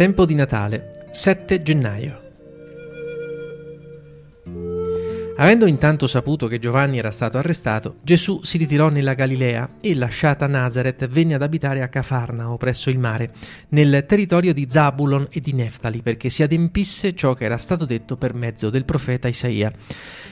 Tempo di Natale, 7 gennaio. Avendo intanto saputo che Giovanni era stato arrestato, Gesù si ritirò nella Galilea e, lasciata Nazareth, venne ad abitare a Cafarnao, presso il mare, nel territorio di Zabulon e di Neftali, perché si adempisse ciò che era stato detto per mezzo del profeta Isaia.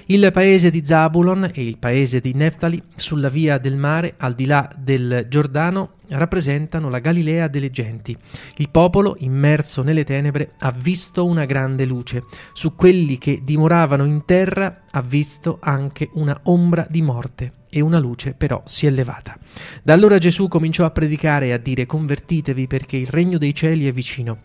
Il paese di Zabulon e il paese di Neftali, sulla via del mare, al di là del Giordano, rappresentano la Galilea delle genti. Il popolo, immerso nelle tenebre, ha visto una grande luce. Su quelli che dimoravano in terra ha visto anche una ombra di morte e una luce però si è levata. Da allora Gesù cominciò a predicare e a dire convertitevi perché il regno dei cieli è vicino.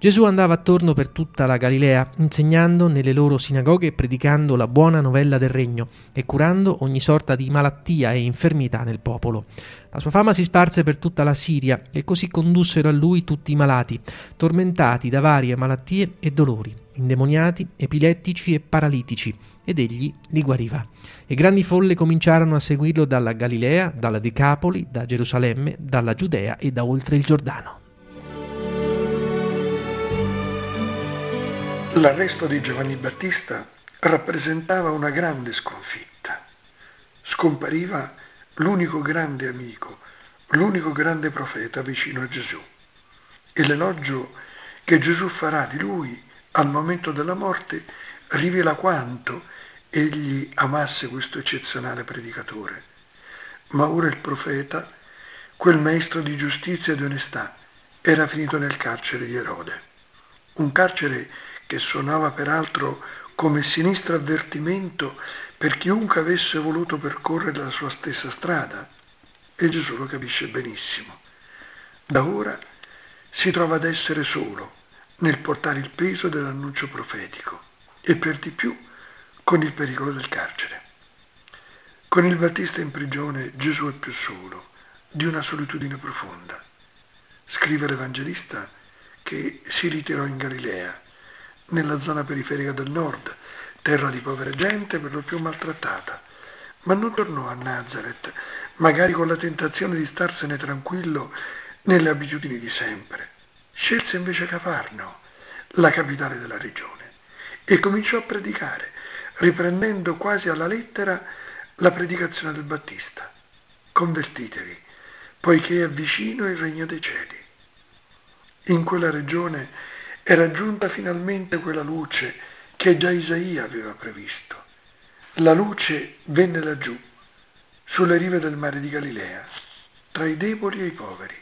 Gesù andava attorno per tutta la Galilea, insegnando nelle loro sinagoghe e predicando la buona novella del regno e curando ogni sorta di malattia e infermità nel popolo. La sua fama si sparse per tutta la Siria e così condussero a lui tutti i malati, tormentati da varie malattie e dolori, indemoniati, epilettici e paralitici, ed egli li guariva. E grandi folle cominciarono a seguirlo dalla Galilea, dalla Decapoli, da Gerusalemme, dalla Giudea e da oltre il Giordano. L'arresto di Giovanni Battista rappresentava una grande sconfitta. Scompariva l'unico grande amico, l'unico grande profeta vicino a Gesù. E l'elogio che Gesù farà di lui al momento della morte rivela quanto egli amasse questo eccezionale predicatore. Ma ora il profeta, quel maestro di giustizia e di onestà, era finito nel carcere di Erode. Un carcere che suonava peraltro come sinistro avvertimento per chiunque avesse voluto percorrere la sua stessa strada, e Gesù lo capisce benissimo. Da ora si trova ad essere solo nel portare il peso dell'annuncio profetico e per di più con il pericolo del carcere. Con il Battista in prigione Gesù è più solo, di una solitudine profonda. Scrive l'Evangelista che si ritirò in Galilea nella zona periferica del nord, terra di povera gente per lo più maltrattata, ma non tornò a Nazareth, magari con la tentazione di starsene tranquillo nelle abitudini di sempre. Scelse invece Cafarno, la capitale della regione, e cominciò a predicare, riprendendo quasi alla lettera la predicazione del Battista. Convertitevi, poiché è vicino il regno dei cieli. In quella regione era giunta finalmente quella luce che già Isaia aveva previsto. La luce venne laggiù, sulle rive del mare di Galilea, tra i deboli e i poveri.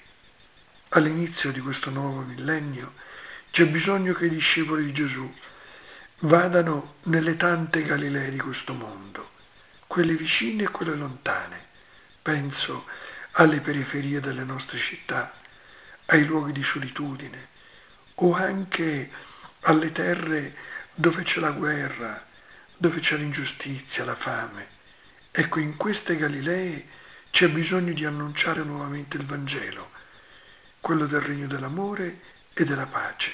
All'inizio di questo nuovo millennio c'è bisogno che i discepoli di Gesù vadano nelle tante Galilee di questo mondo, quelle vicine e quelle lontane. Penso alle periferie delle nostre città, ai luoghi di solitudine, o anche alle terre dove c'è la guerra, dove c'è l'ingiustizia, la fame. Ecco, in queste Galilee c'è bisogno di annunciare nuovamente il Vangelo, quello del regno dell'amore e della pace.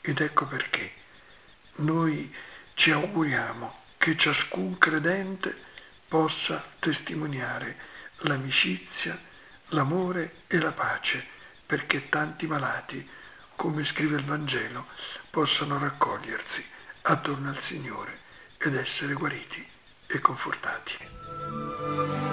Ed ecco perché noi ci auguriamo che ciascun credente possa testimoniare l'amicizia, l'amore e la pace, perché tanti malati come scrive il Vangelo, possano raccogliersi attorno al Signore ed essere guariti e confortati.